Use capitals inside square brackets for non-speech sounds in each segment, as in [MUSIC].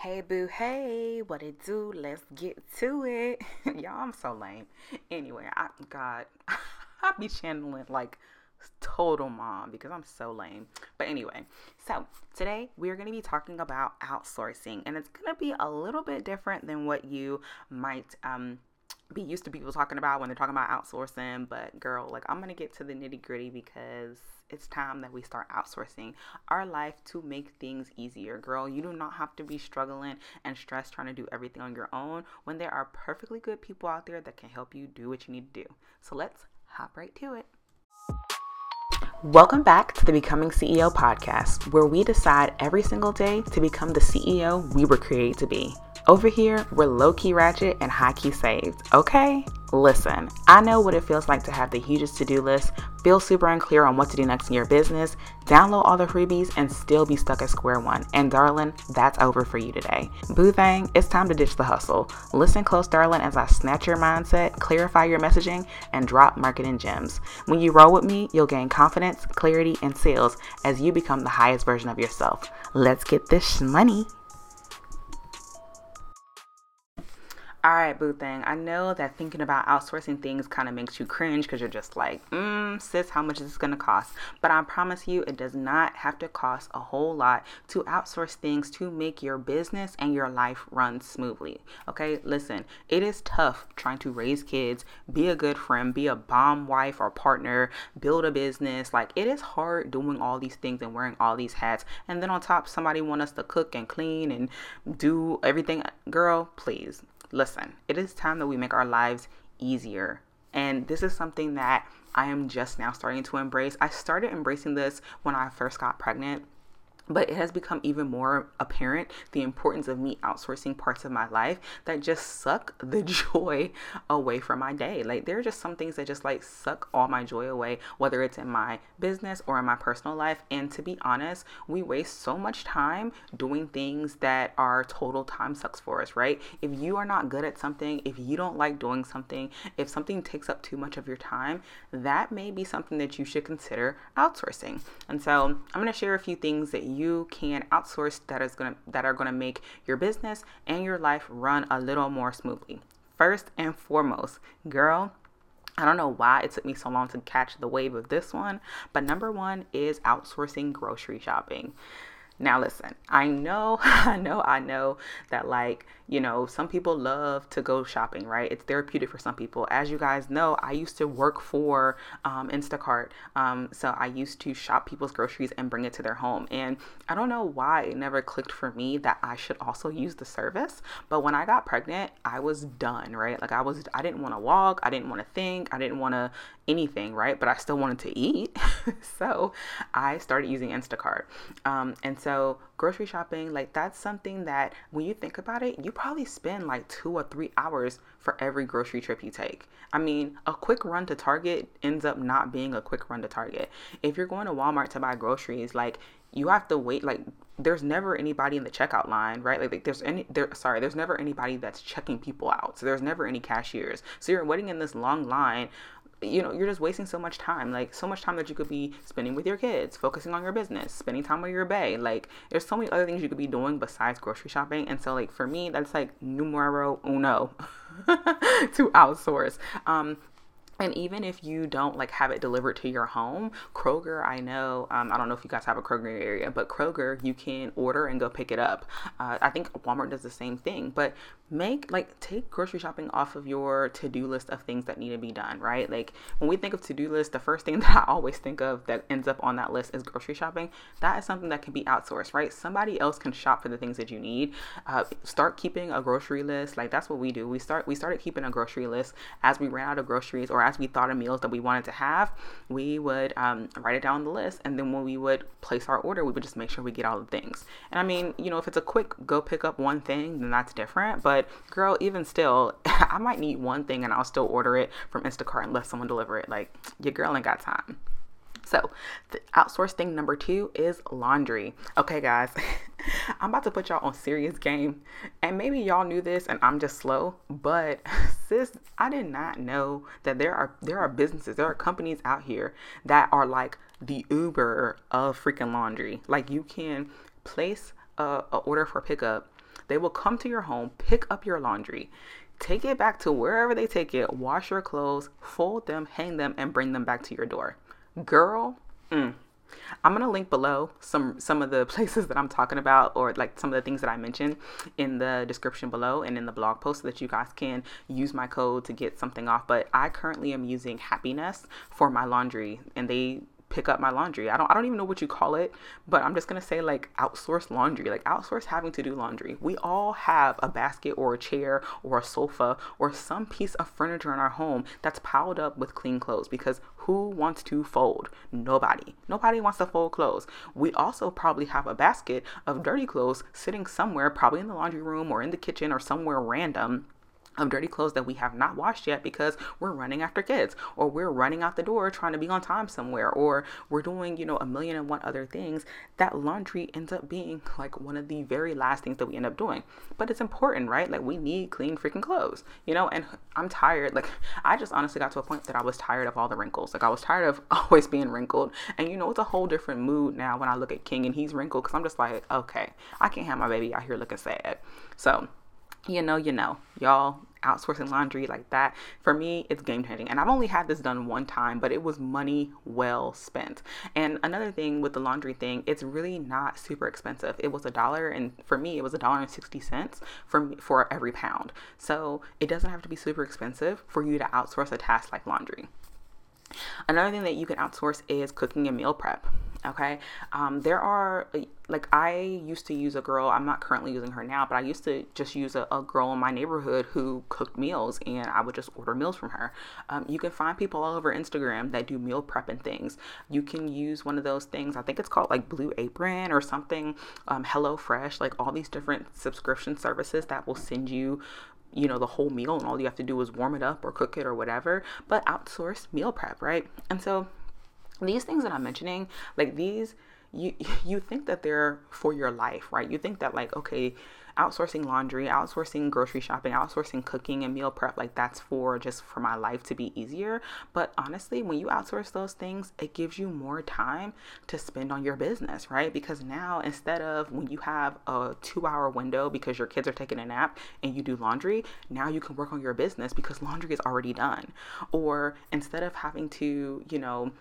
Hey boo, hey, what it do? Let's get to it. [LAUGHS] Y'all, I'm so lame. Anyway, I God, [LAUGHS] I be channeling like total mom because I'm so lame. But anyway, so today we're going to be talking about outsourcing, and it's going to be a little bit different than what you might um be used to people talking about when they're talking about outsourcing. But girl, like I'm gonna get to the nitty gritty because it's time that we start outsourcing our life to make things easier. Girl, you do not have to be struggling and stressed trying to do everything on your own when there are perfectly good people out there that can help you do what you need to do. So let's hop right to it. Welcome back to the Becoming CEO podcast, where we decide every single day to become the CEO we were created to be. Over here, we're low key ratchet and high key saved, okay? Listen, I know what it feels like to have the hugest to do list, feel super unclear on what to do next in your business, download all the freebies, and still be stuck at square one. And darling, that's over for you today. Boo thing, it's time to ditch the hustle. Listen close, darling, as I snatch your mindset, clarify your messaging, and drop marketing gems. When you roll with me, you'll gain confidence, clarity, and sales as you become the highest version of yourself. Let's get this money. All right, boo thing. I know that thinking about outsourcing things kind of makes you cringe because you're just like, mm, sis, how much is this going to cost? But I promise you, it does not have to cost a whole lot to outsource things to make your business and your life run smoothly. Okay, listen, it is tough trying to raise kids, be a good friend, be a bomb wife or partner, build a business. Like, it is hard doing all these things and wearing all these hats. And then on top, somebody want us to cook and clean and do everything. Girl, please listen, it is time that we make our lives easier. And this is something that I am just now starting to embrace. I started embracing this when I first got pregnant but it has become even more apparent the importance of me outsourcing parts of my life that just suck [LAUGHS] the joy away from my day. Like there are just some things that just like suck all my joy away, whether it's in my business or in my personal life. And to be honest, we waste so much time doing things that are total time sucks for us, right? If you are not good at something, if you don't like doing something, if something takes up too much of your time, that may be something that you should consider outsourcing. And so I'm to share a few things that you you can outsource that is going that are going to make your business and your life run a little more smoothly. First and foremost, girl, I don't know why it took me so long to catch the wave of this one, but number 1 is outsourcing grocery shopping. Now listen, I know, [LAUGHS] I know, I know that like you know, some people love to go shopping, right? It's therapeutic for some people. As you guys know, I used to work for um, Instacart. Um, so I used to shop people's groceries and bring it to their home. And I don't know why it never clicked for me that I should also use the service. But when I got pregnant, I was done, right? Like I was, I didn't want to walk, I didn't want to think, I didn't want to anything, right? But I still wanted to eat. [LAUGHS] so I started using Instacart. Um, and so grocery shopping, like that's something that when you think about it, you probably spend like two or three hours for every grocery trip you take. I mean, a quick run to Target ends up not being a quick run to Target. If you're going to Walmart to buy groceries, like you have to wait like there's never anybody in the checkout line right like, like there's any there sorry there's never anybody that's checking people out so there's never any cashiers so you're waiting in this long line you know, you're just wasting so much time. Like so much time that you could be spending with your kids, focusing on your business, spending time with your bae. Like there's so many other things you could be doing besides grocery shopping. And so like for me, that's like numero uno [LAUGHS] to outsource. Um, and even if you don't like have it delivered to your home, Kroger, I know, um, I don't know if you guys have a Kroger area, but Kroger, you can order and go pick it up. Uh, I think Walmart does the same thing, but make like take grocery shopping off of your to-do list of things that need to be done right? Like when we think of to-do list the first thing [LAUGHS] that i always think of that ends up on that list is grocery shopping. That is something that can be outsourced right? Somebody else can shop for the things that you need. Uh, start keeping a grocery list. Like that's what we do. We start we started keeping a grocery list. As we ran out of groceries or as we thought of meals that we wanted to have we would um, write it down on the list. And then when we would place our order we would just make sure we get all the things. And i mean you know if it's a quick go pick up one thing then that's different. But but girl, even still, [LAUGHS] I might need one thing and I'll still order it from Instacart and let someone deliver it. Like, your girl ain't got time. So, the outsource thing number two is laundry. Okay, guys, [LAUGHS] I'm about to put y'all on serious game, and maybe y'all knew this, and I'm just slow. But [LAUGHS] sis, I did not know that there are there are businesses, there are companies out here that are like the Uber of freaking laundry. Like you can place a, a order for pickup They will come to your home, pick up your laundry, take it back to wherever they take it, wash your clothes, fold them, hang them, and bring them back to your door. Girl, mm. I'm gonna link below some some of the [LAUGHS] places that I'm talking about, or like some of the things that I mentioned in the description below and in the blog post, so that you guys can use my code to get something off. But I currently am using Happiness for my laundry, and they pick up my laundry. I don't I don't even know what you call it, but I'm just going to say like outsource laundry, like outsource having to do laundry. We all have a basket or a chair or a sofa or some piece of furniture in our home that's piled up with clean clothes because who wants to fold? Nobody. Nobody wants to fold clothes. We also probably have a basket of dirty clothes sitting somewhere, probably in the laundry room or in the kitchen or somewhere random of dirty clothes that we have not washed yet because we're running after kids or we're running out the door trying to be on time somewhere or we're doing you know a million and one other things that laundry ends up being [LAUGHS] like one of the very last things that we end up doing. But it's important right? Like we need clean freaking clothes you know? And i'm tired. Like i just honestly got to a point that i was tired of all the wrinkles. Like i was tired of [LAUGHS] always being wrinkled. And you know it's a whole different mood now when i look at king and he's wrinkled because i'm just like okay i can't have my baby out here looking sad. So you know, you know, y'all outsourcing laundry like that. For me it's game changing. And i've only had this done one time but it was money well spent. And another thing with the laundry thing it's really not super expensive. It was a dollar and for me it was a dollar and 60 cents for for every pound. So it doesn't have to be super expensive for you to outsource a task like laundry Another thing that you can outsource is cooking and meal prep. Okay. Um, there are, like, I used to use a girl, I'm not currently using her now, but I used to just use a, a girl in my neighborhood who cooked meals and I would just order meals from her. Um, you can find people all over Instagram that do meal prep and things. You can use one of those things, I think it's called like Blue Apron or something, um, Hello Fresh, like all these different subscription services that will send you you know the whole meal and all you have to do is warm it up or cook it or whatever but outsource meal prep right? And so these things that i'm mentioning like these you [LAUGHS] you think that they're for your life right? You think that like okay outsourcing laundry, outsourcing grocery shopping, outsourcing cooking and meal prep, like that's for just for my life to be easier. But honestly, when you outsource those things, it gives you more time to spend on your business, right? Because now instead of when you have a two hour window because your kids are taking a nap and you do laundry, now you can work on your business because laundry is already done. Or instead of having to, you know,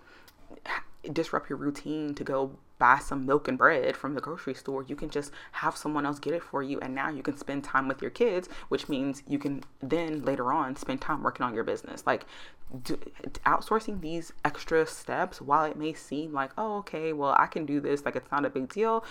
disrupt your routine to go buy some milk and bread from the grocery store. You can just have someone else get it for you. And now you can spend time with your kids, which means you can then later on spend time working on your business. Like do, outsourcing these extra steps, while it may seem like, oh, okay, well, I can do this, like it's not a big deal,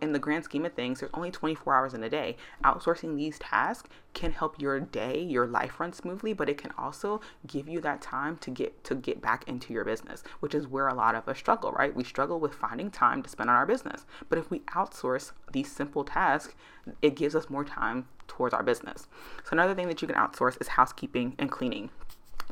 in the grand scheme of things, there's only 24 hours in a day. Outsourcing these tasks can help your day, your life run smoothly, but it can also give you that time to get to get back into your business, which is where a lot of us struggle, right? We struggle with finding time to spend on our business. But if we outsource these simple tasks, it gives us more time towards our business. So another thing that you can outsource is housekeeping and cleaning.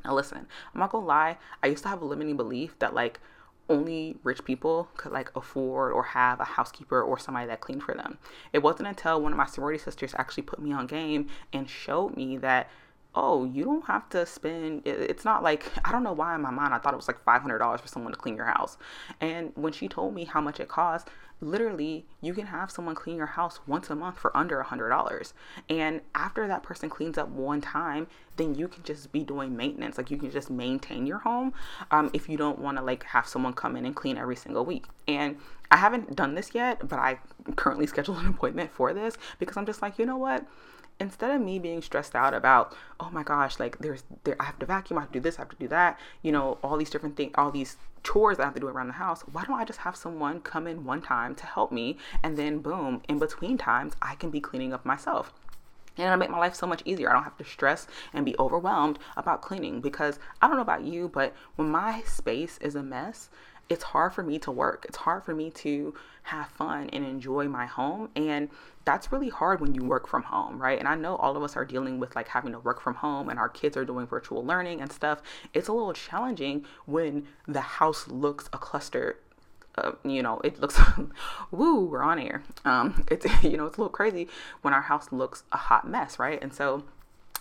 Now, listen, I'm not gonna lie, I used to have a limiting belief that like only rich people could like afford or have a housekeeper or somebody that cleaned for them. It wasn't until one of my sorority sisters actually put me on game and showed me that oh, you don't have to spend, it's not like, I don't know why in my mind I thought it was like $500 for someone to clean your house. And when she told me how much it cost, literally you can have someone clean your house once a month for under a hundred dollars. And after that person cleans up one time then you can just be doing maintenance. Like you can just maintain your home um, if you don't want to like have someone come in and clean every single week. And i haven't done this yet but i currently [LAUGHS] scheduled an appointment for this because i'm just like you know what? Instead of me being stressed out about oh my gosh like there's there i have to vacuum i have to do this i have to do that you know all these different things all these chores i have to do around the house why don't i just have someone come in one time to help me and then boom in between times i can be cleaning up myself and it'll make my life so much easier. I don't have to stress and be overwhelmed about cleaning because I don't know about you, but when my space is a mess, it's hard for me to work. It's hard for me to have fun and enjoy my home. And that's really hard when you work from home, right? And I know all of us are dealing with like having to work from home and our kids are doing virtual learning and stuff. It's a little challenging when the house looks a cluster uh, you know, it looks, [LAUGHS] woo, we're on air. Um, it's, [LAUGHS] you know, it's a little crazy when our house looks a hot mess, right? And so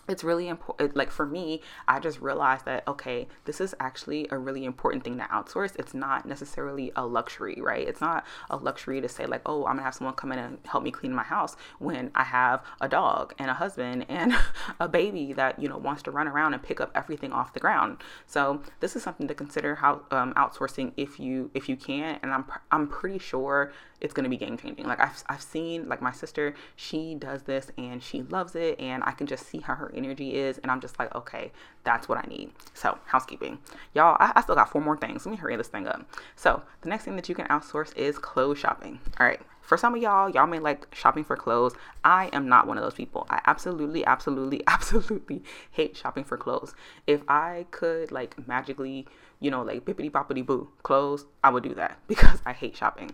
it's really important like for me i just realized that okay this is actually a really important thing to outsource. It's not necessarily a luxury right? It's not a luxury to say like oh i'm gonna have someone come in and help me clean my house when i have a dog and a husband and [LAUGHS] a baby that you know wants to run around and pick up everything off the ground. So this is something to consider how um, outsourcing if you if you can and i'm i'm pretty sure it's going to be game changing. Like I've, I've seen like my sister, she does this and she loves it and I can just see how her energy is and I'm just like, okay, that's what I need. So housekeeping. Y'all, I, I still got four more things. Let me hurry this thing up. So the next thing that you can outsource is clothes shopping. All right. For some of y'all, y'all may like shopping for clothes. I am not one of those people. I absolutely, absolutely, [LAUGHS] absolutely hate shopping for clothes. If I could like magically, you know, like bippity boppity boo clothes, I would do that [LAUGHS] because I hate shopping.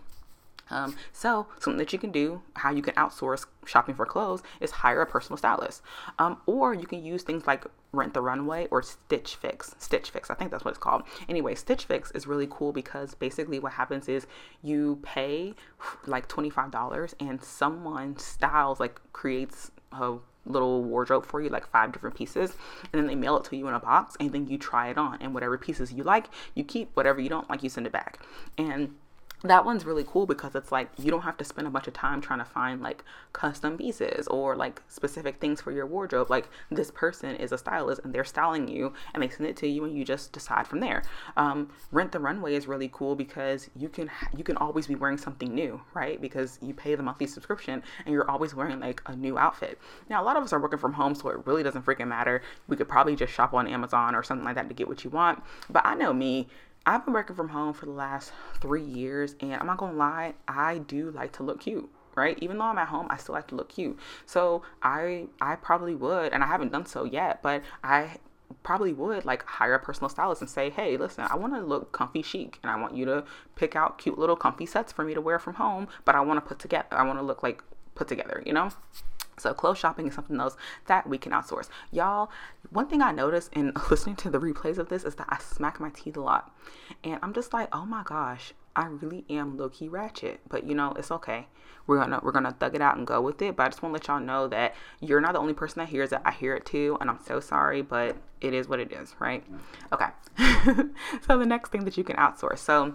Um, so something that you can do, how you can outsource shopping for clothes, is hire a personal stylist, um, or you can use things like Rent the Runway or Stitch Fix. Stitch Fix, I think that's what it's called. Anyway, Stitch Fix is really cool because basically what happens is you pay like twenty five dollars and someone styles like creates a little wardrobe for you, like five different pieces, and then they mail it to you in a box, and then you try it on, and whatever pieces you like, you keep. Whatever you don't like, you send it back, and that one's really cool because it's like you don't have to spend a bunch of time trying to find like custom pieces or like specific things for your wardrobe. Like this person is a stylist and they're styling you and they send it to you and you just decide from there. Um, Rent the Runway is really cool because you can you can always be wearing something new, right? Because you pay the monthly subscription and you're always wearing like a new outfit. Now a lot of us are working from home, so it really doesn't freaking matter. We could probably just shop on Amazon or something like that to get what you want. But I know me, I've been working from home for the last three years, and I'm not gonna lie, I do like to look cute right? Even though i'm at home i still like to look cute. So i i probably would and i haven't done so yet but i probably would like hire a personal stylist and say hey listen i want to look comfy chic and i want you to pick out cute little comfy sets for me to wear from home but i want to put together i want to look like put together you know so clothes shopping is something else that we can outsource. Y'all, one thing I noticed in [LAUGHS] listening to the replays of this is that I smack my teeth a lot. And I'm just like, oh my gosh, I really am low key ratchet. But you know, it's okay. We're gonna we're gonna thug it out and go with it. But I just wanna let y'all know that you're not the only person that hears it. I hear it too, and I'm so sorry, but it is what it is, right? Okay. [LAUGHS] so the next thing that you can outsource. So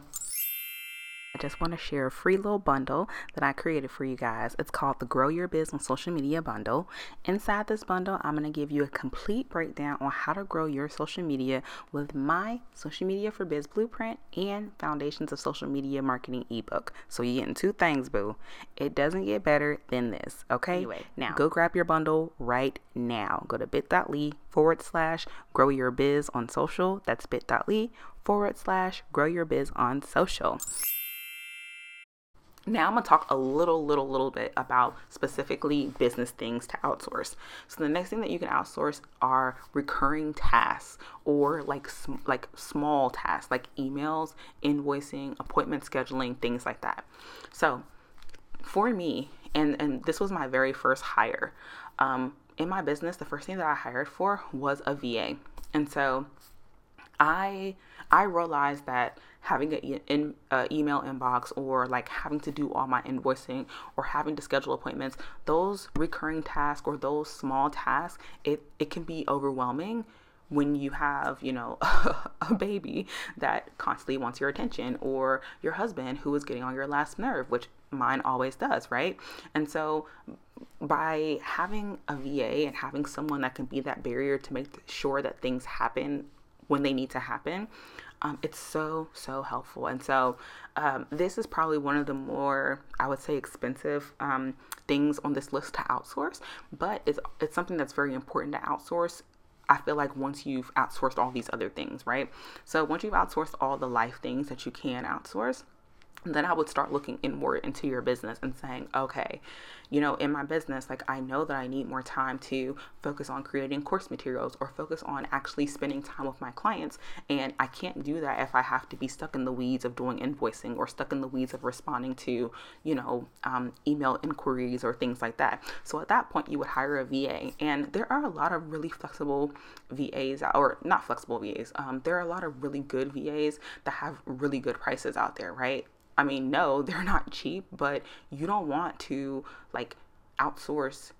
just want to share a free little bundle that I created for you guys. It's called the Grow Your Biz on Social Media Bundle. Inside this bundle, I'm going to give you a complete breakdown on how to grow your social media with my Social Media for Biz blueprint and Foundations of Social Media Marketing ebook. So you're getting two things, boo. It doesn't get better than this, okay? Anyway, now go grab your bundle right now. Go to bit.ly forward slash grow your biz on social. That's bit.ly forward slash grow your biz on social. Now I'm gonna talk a little, little, little bit about specifically business things to outsource. So the next thing that you can outsource are recurring tasks or like like small tasks like emails, invoicing, appointment scheduling, things like that. So for me, and and this was my very first hire um, in my business. The first thing that I hired for was a VA, and so I I realized that having an in, uh, email inbox or like having to do all my invoicing or having to schedule appointments, those recurring tasks or those small tasks, it, it can be overwhelming when you have, you know, [LAUGHS] a baby that constantly wants your attention or your husband who is getting on your last nerve, which mine always does, right? And so by having a VA and having someone that can be that barrier to make sure that things happen when they need to happen, um, it's so so helpful and so um, this is probably one of the more i would say expensive um, things on this list to outsource but it's it's something that's very important to outsource I feel like once you've outsourced all these other things, right? So once you've outsourced all the life things that you can outsource, then I would start looking inward into your business and saying, okay, you know, in my business, like I know that I need more time to focus on creating course materials or focus on actually spending time with my clients. And I can't do that if I have to be stuck in the weeds of doing invoicing or stuck in the weeds of responding to, you know, um, email inquiries or things like that. So at that point, you would hire a VA. And there are a lot of really flexible VAs, or not flexible VAs, um, there are a lot of really good VAs that have really good prices out there, right? I mean, no, [LAUGHS] they're not cheap, but you don't want to like outsource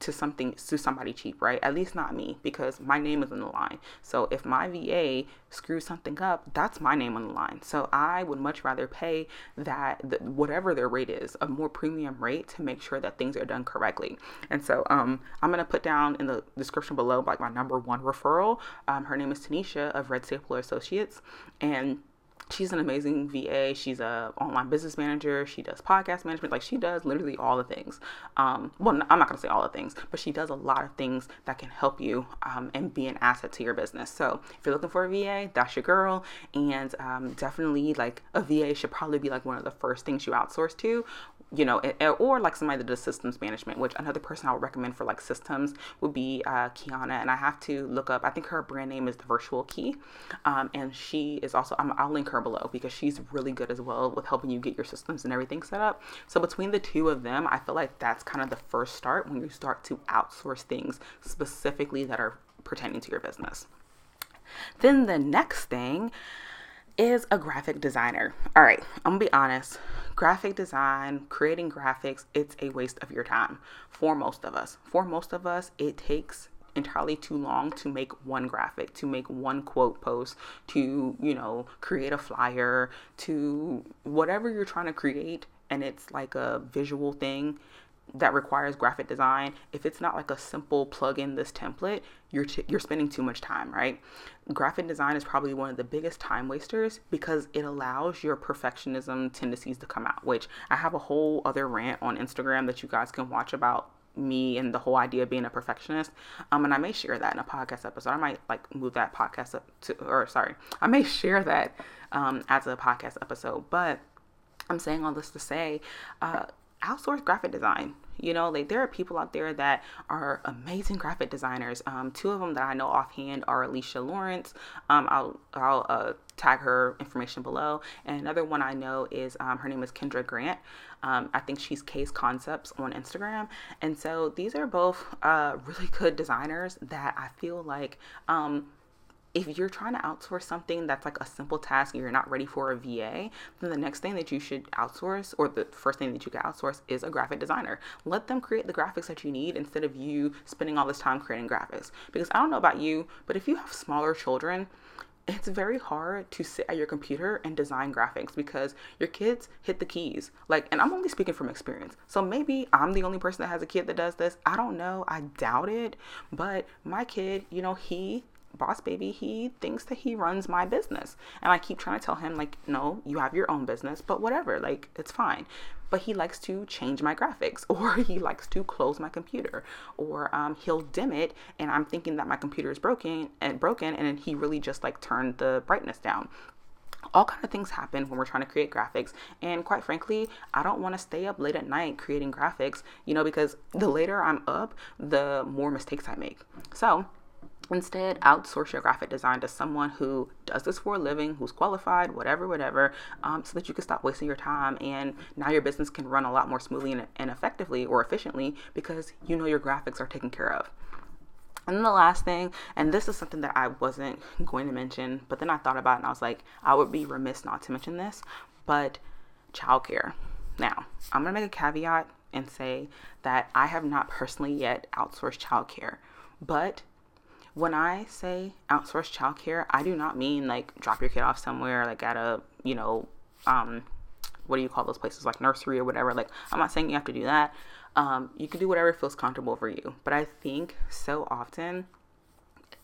to something to somebody cheap, right? At least not me, because my name is on the line. So if my VA screws something up, that's my name on the line. So I would much rather pay that the, whatever their rate is, a more premium rate to make sure that things are done correctly. And so um, I'm gonna put down in the description below like my number one referral. Um, her name is Tanisha of Red Stapler Associates, and she's an amazing VA. She's a online business manager. She does podcast management. Like she does literally all the things. Um, well, I'm not gonna say all the things, but she does a lot of things that can help you um, and be an asset to your business. So if you're looking for a VA, that's your girl. And um, definitely like a VA should probably be like one of the first things you outsource to you know, or like somebody that does systems management, which another person I would recommend for like systems would be uh, Kiana. And I have to look up, I think her brand name is the Virtual Key. Um, and she is also, i will link her below because she's really good as well with helping you get your systems and everything set up. So between the two of them, I feel like that's kind of the first start when you start to outsource things specifically that are pertaining to your business. Then the next thing, is a graphic designer. All right, I'm gonna be honest. Graphic design, creating graphics, it's a waste of your time for most of us. For most of us, it takes entirely too long to make one graphic, to make one quote post, to, you know, create a flyer, to whatever you're trying to create and it's like a visual thing that requires graphic design, if it's not like a simple plug in this template, you're t- you're spending too much time, right? Graphic design is probably one of the biggest time wasters because it allows your perfectionism tendencies to come out, which I have a whole other rant on Instagram that you guys can watch about me and the whole idea of being a perfectionist. Um, and I may share that in a podcast episode. I might like move that podcast up to, or sorry, I may share that um, as a podcast episode. But I'm saying all this to say, uh, outsource graphic design. You know, like there are people out there that are amazing graphic designers. Um, two of them that I know offhand are Alicia Lawrence. Um, I'll I'll uh, tag her information below. And another one I know is um, her name is Kendra Grant. Um, I think she's Case Concepts on Instagram. And so these are both uh, really good designers that I feel like um, if you're trying to outsource something that's like a simple task and you're not ready for a VA, then the next thing that you should outsource or the first thing that you can outsource is a graphic designer. Let them create the graphics that you need instead of you spending all this time creating graphics. Because I don't know about you, but if you have smaller children, it's very hard to sit at your computer and design graphics because your kids hit the keys. Like, and I'm only speaking from experience. So maybe I'm the only person that has a kid that does this. I don't know. I doubt it. But my kid, you know, he boss baby he thinks that he runs my business. And i keep trying to tell him like no you have your own business but whatever like it's fine. But he likes to change my graphics [LAUGHS] or he likes to close my computer or um, he'll dim it and i'm thinking that my computer is broken and broken and he really just like turned the brightness down. All kind of things happen when we're trying to create graphics and quite frankly i don't want to stay up late at night creating graphics you know because the later i'm up the more mistakes i make. So Instead, outsource your graphic design to someone who does this for a living, who's qualified, whatever, whatever, um, so that you can stop wasting your time. And now your business can run a lot more smoothly and, and effectively or efficiently because you know your graphics are taken care of. And then the last thing, and this is something that I wasn't going to mention, but then I thought about it and I was like, I would be remiss not to mention this, but childcare. Now, I'm to make a caveat and say that I have not personally yet outsourced childcare, but when I say outsource childcare, I do not mean like drop your kid off somewhere like at a, you know, um, what do you call those places like nursery or whatever. Like I'm not saying you have to do that. Um, you can do whatever feels comfortable for you. But I think so often,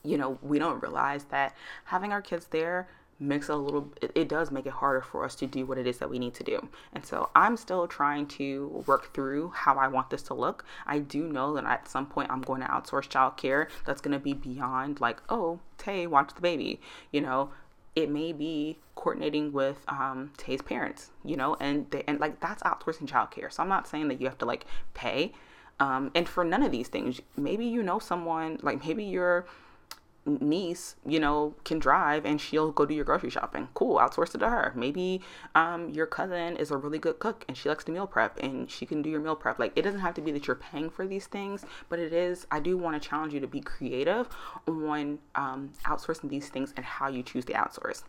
you know, we don't realize that having our kids there makes it a little it, it, does make it harder for us to do what it is that we need to do and so i'm still trying to work through how i want this to look i do know that at some point i'm going to outsource childcare that's going to be beyond like oh tay watch the baby you know it may be coordinating with um, Tay's parents, you know, and they, and like that's outsourcing childcare. So I'm not saying that you have to like pay. Um, and for none of these things, maybe you know someone, like maybe you're niece, you know, can drive and she'll go do your grocery shopping. Cool, outsource it to her. Maybe um, your cousin is a really good cook and she likes to meal prep and she can do your meal prep. Like, it doesn't have to be that you're paying for these things, but it is, I do want to challenge you to be creative on um, outsourcing these things and how you choose to outsource.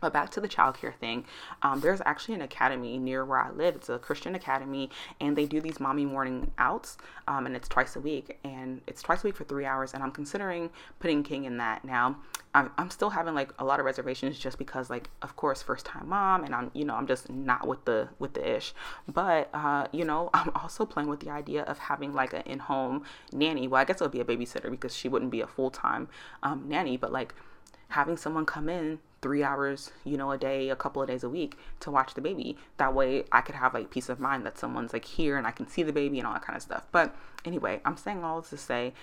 But back to the childcare thing, um, there's actually an academy near where I live. It's a Christian academy, and they do these mommy morning outs, um, and it's twice a week, and it's twice a week for three hours. And I'm considering putting King in that now. I'm, I'm still having like a lot of reservations just because, like, of course, first time mom, and I'm you know I'm just not with the with the ish. But uh, you know, [LAUGHS] I'm also playing with the idea of having like an in home nanny. Well, I guess it would be a babysitter because she wouldn't be a full time um, nanny, but like having someone come in three hours, you know, a day, a couple of days a week to watch the baby. That way I could have like peace of mind that someone's like here and I can see the baby and all that kind of stuff. But anyway, I'm saying all this to say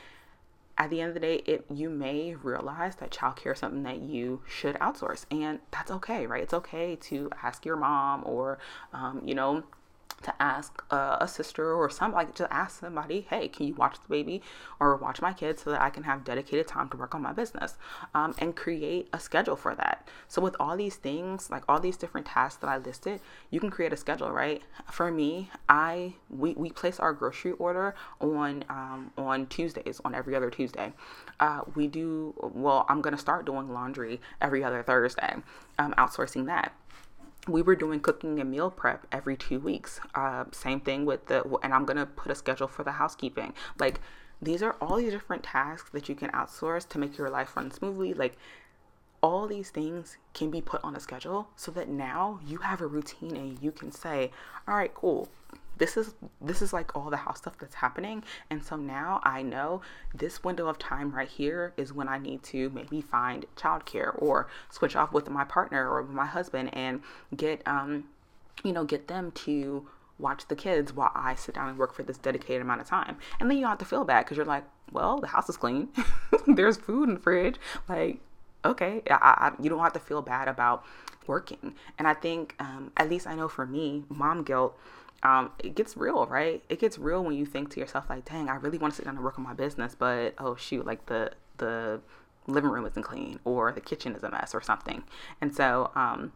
at the end of the day, it you may realize that childcare is something that you should outsource, and that's okay, right? It's okay to ask your mom or, um, you know, to ask uh, a sister or somebody to ask somebody hey can you watch the baby or watch my kids so that i can have dedicated time to work on my business? Um, and create a schedule for that. So with all these things like all these different tasks that i listed you can create a schedule right? For me i we, we place our grocery order on um, on tuesdays on every other tuesday. Uh, we do well i'm going to start doing laundry every other thursday. Um, outsourcing that we were doing cooking and meal prep every two weeks. Uh, same thing with the, and I'm gonna put a schedule for the housekeeping. Like these are all these different tasks that you can outsource to make your life run smoothly. Like all these things can be put on a schedule so that now you have a routine and you can say, all right, cool this is this is like all the house stuff that's happening. And so now i know this window of time right here is when i need to maybe find childcare or switch off with my partner or my husband and get um you know get them to watch the kids while i sit down and work for this dedicated amount of time. And then you don't have to feel bad because you're like well the house is clean. [LAUGHS] There's food in the fridge. Like okay I, I, you don't have to feel bad about working. And i think um, at least i know for me mom guilt um, it gets real, right? It gets real when you think to yourself like, "Dang, I really want to sit down and work on my business, but oh shoot, like the the living room isn't clean or the kitchen is a mess or something." And so, um,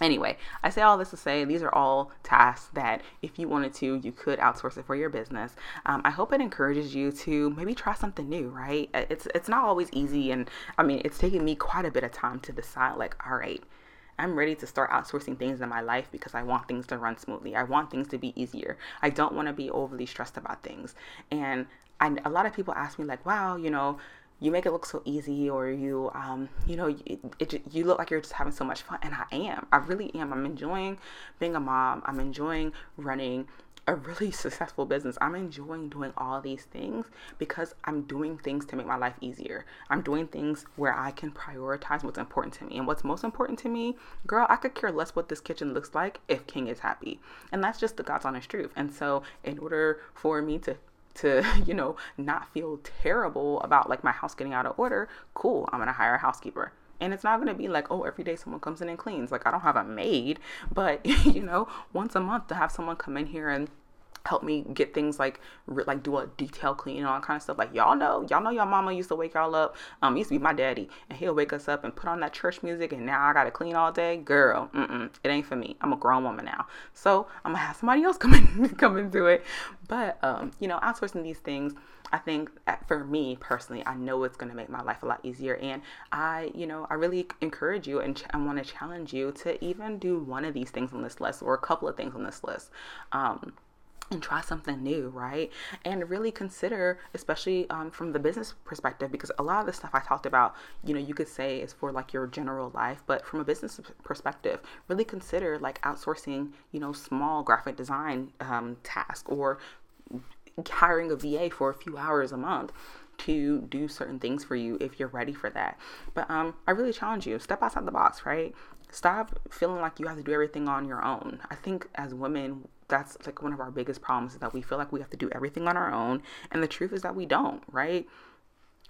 anyway, I say all this to say these are all tasks that if you wanted to, you could outsource it for your business. Um, I hope it encourages you to maybe try something new, right? It's it's not always easy, and I mean, it's taken me quite a bit of time to decide, like, all right I'm ready to start outsourcing things in my life because I want things to run smoothly. I want things to be easier. I don't want to be overly stressed about things. And I, a lot of people ask me like, "Wow, you know, you make it look so easy or you um, you know it, it, you look like you're just having so much fun and i am i really am i'm enjoying being a mom i'm enjoying running a really successful business. I'm enjoying doing all these things because I'm doing things to make my life easier. I'm doing things where I can prioritize what's important to me. And what's most important to me, girl, I could care less what this kitchen looks like if King is happy. And that's just the God's honest truth. And so, in order for me to to [LAUGHS] you know not feel terrible about like my house getting out of order cool i'm gonna hire a housekeeper and it's not going to be like oh every day someone comes in and cleans like i don't have a maid but [LAUGHS] you know once a month to have someone come in here and help me get things like like do a detail clean and all that kind of stuff. Like y'all know, y'all know your mama used to wake y'all up. Um, used to be my daddy, and he'll wake us up and put on that church music, and now I gotta clean all day. Girl, Mm-mm, it ain't for me. I'm a grown woman now, so I'm gonna have somebody else [LAUGHS] come in come into it. But um, you know, outsourcing these things I think for me personally, I know it's going to make my life a lot easier. And I, you know, I really encourage you and ch- I want to challenge you to even do one of these things on this list or a couple of things on this list. Um, and try something new, right? And really consider, especially um, from the business perspective, because a lot of the stuff I talked about, you know, you could say is for like your general life, but from a business perspective, really consider like outsourcing, you know, small graphic design um, task or hiring a VA for a few hours a month to do certain things for you if you're ready for that. But um, I really challenge you, step outside the box, right? Stop feeling like you have to do everything on your own. I think as women, that's like one of our biggest problems is that we feel like we have to do everything on our own. And the truth is that we don't, right?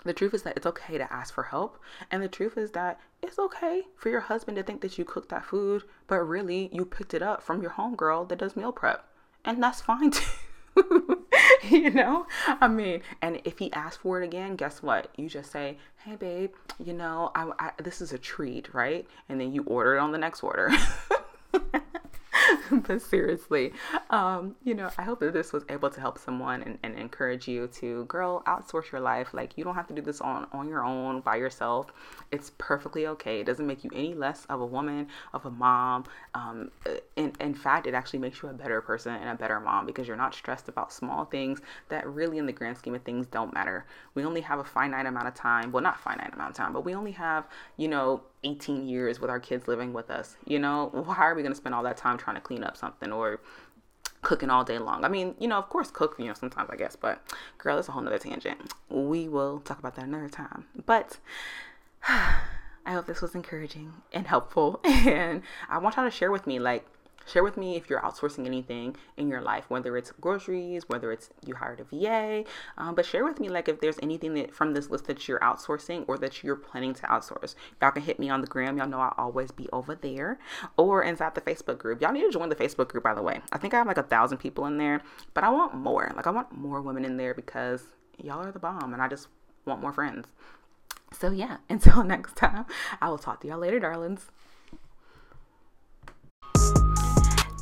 The truth is that it's okay to ask for help. And the truth is that it's okay for your husband to think that you cooked that food, but really you picked it up from your homegirl that does meal prep. And that's fine [LAUGHS] too. you know i mean and if he asks for it again guess what you just say hey babe you know I, I this is a treat right and then you order it on the next order [LAUGHS] [LAUGHS] but seriously, um, you know, I hope that this was able to help someone and, and encourage you to, girl, outsource your life. Like, you don't have to do this on, on your own by yourself. It's perfectly okay. It doesn't make you any less of a woman, of a mom. Um, in, in fact, it actually makes you a better person and a better mom because you're not stressed about small things that really, in the grand scheme of things, don't matter. We only have a finite amount of time. Well, not finite amount of time, but we only have, you know, 18 years with our kids living with us. You know, why are we going to spend all that time trying to clean up something or cooking all day long? I mean, you know, of course, cook, you know, sometimes I guess, but girl, it's a whole nother tangent. We will talk about that another time. But [SIGHS] I hope this was encouraging and helpful. [LAUGHS] And I want y'all to share with me, like, Share with me if you're outsourcing anything in your life, whether it's groceries, whether it's you hired a VA. Um, but share with me like if there's anything that from this list that you're outsourcing or that you're planning to outsource. Y'all can hit me on the gram. Y'all know I'll always be over there or inside the Facebook group. Y'all need to join the Facebook group, by the way. I think I have like a thousand people in there, but I want more. Like I want more women in there because y'all are the bomb and I just want more friends. So yeah, [LAUGHS] until next time, I will talk to y'all later, darlings.